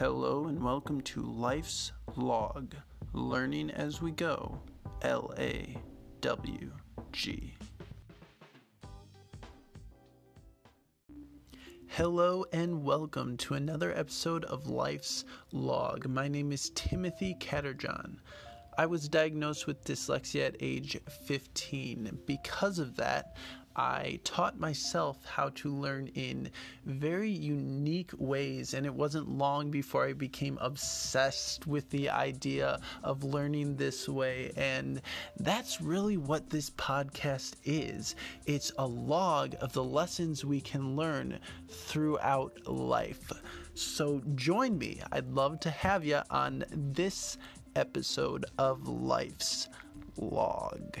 Hello and welcome to Life's Log Learning as We Go, L A W G. Hello and welcome to another episode of Life's Log. My name is Timothy Catterjohn. I was diagnosed with dyslexia at age 15. Because of that, I taught myself how to learn in very unique ways, and it wasn't long before I became obsessed with the idea of learning this way. And that's really what this podcast is it's a log of the lessons we can learn throughout life. So join me. I'd love to have you on this episode of Life's Log.